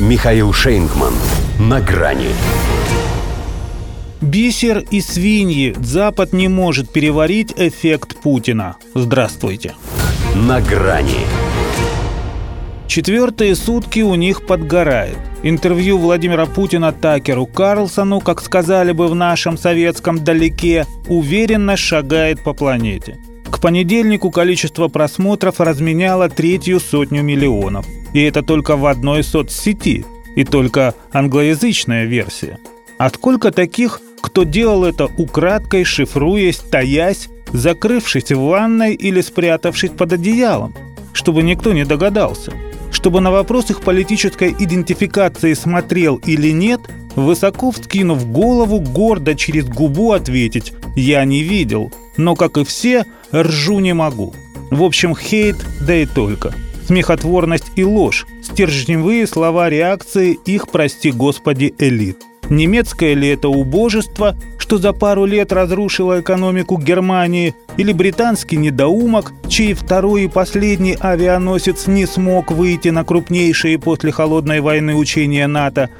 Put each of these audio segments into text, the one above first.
Михаил Шейнгман. На грани. Бисер и свиньи. Запад не может переварить эффект Путина. Здравствуйте. На грани. Четвертые сутки у них подгорает. Интервью Владимира Путина Такеру Карлсону, как сказали бы в нашем советском далеке, уверенно шагает по планете. К понедельнику количество просмотров разменяло третью сотню миллионов. И это только в одной соцсети. И только англоязычная версия. А сколько таких, кто делал это украдкой, шифруясь, таясь, закрывшись в ванной или спрятавшись под одеялом, чтобы никто не догадался – чтобы на вопрос их политической идентификации смотрел или нет, высоко вскинув голову, гордо через губу ответить «Я не видел, но, как и все, ржу не могу». В общем, хейт, да и только. Смехотворность и ложь, стержневые слова реакции их, прости господи, элит – Немецкое ли это убожество, что за пару лет разрушило экономику Германии, или британский недоумок, чей второй и последний авианосец не смог выйти на крупнейшие после холодной войны учения НАТО,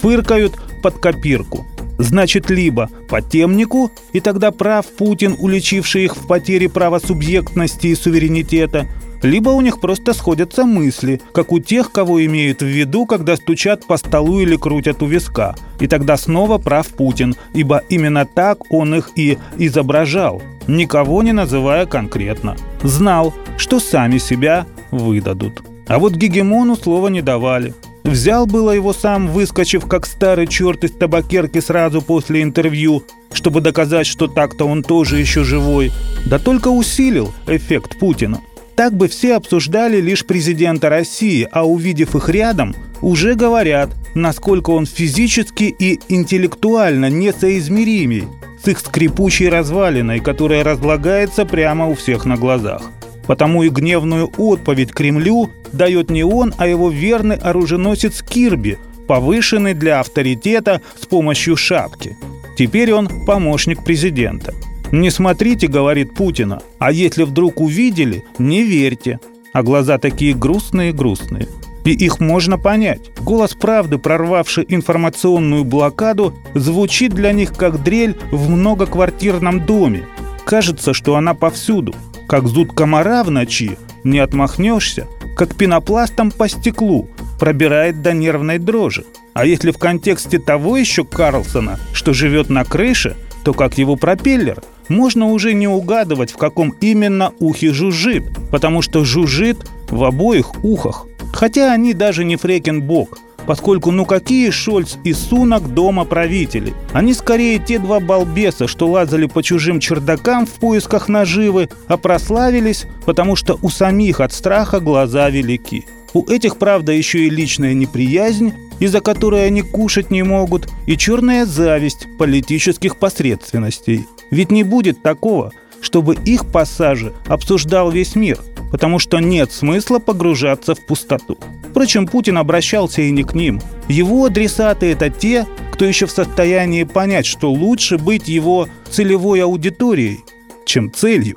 фыркают под копирку. Значит, либо по темнику, и тогда прав Путин, уличивший их в потере права субъектности и суверенитета – либо у них просто сходятся мысли, как у тех, кого имеют в виду, когда стучат по столу или крутят у виска. И тогда снова прав Путин, ибо именно так он их и изображал, никого не называя конкретно. Знал, что сами себя выдадут. А вот Гегемону слова не давали. Взял было его сам, выскочив как старый черт из табакерки сразу после интервью, чтобы доказать, что так-то он тоже еще живой. Да только усилил эффект Путина – так бы все обсуждали лишь президента России, а увидев их рядом, уже говорят, насколько он физически и интеллектуально несоизмеримей с их скрипучей развалиной, которая разлагается прямо у всех на глазах. Потому и гневную отповедь Кремлю дает не он, а его верный оруженосец Кирби, повышенный для авторитета с помощью шапки. Теперь он помощник президента – «Не смотрите», — говорит Путина, «а если вдруг увидели, не верьте». А глаза такие грустные-грустные. И их можно понять. Голос правды, прорвавший информационную блокаду, звучит для них как дрель в многоквартирном доме. Кажется, что она повсюду. Как зуд комара в ночи, не отмахнешься, как пенопластом по стеклу, пробирает до нервной дрожи. А если в контексте того еще Карлсона, что живет на крыше, то как его пропеллер, можно уже не угадывать, в каком именно ухе жужжит, потому что жужжит в обоих ухах. Хотя они даже не фрекенбок, поскольку ну какие Шольц и Сунок дома правители? Они скорее те два балбеса, что лазали по чужим чердакам в поисках наживы, а прославились, потому что у самих от страха глаза велики. У этих, правда, еще и личная неприязнь, из-за которой они кушать не могут, и черная зависть политических посредственностей. Ведь не будет такого, чтобы их пассажи обсуждал весь мир, потому что нет смысла погружаться в пустоту. Впрочем, Путин обращался и не к ним. Его адресаты – это те, кто еще в состоянии понять, что лучше быть его целевой аудиторией, чем целью.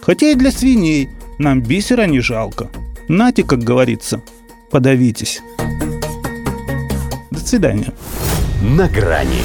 Хотя и для свиней нам бисера не жалко. Нате, как говорится, подавитесь. До свидания. На грани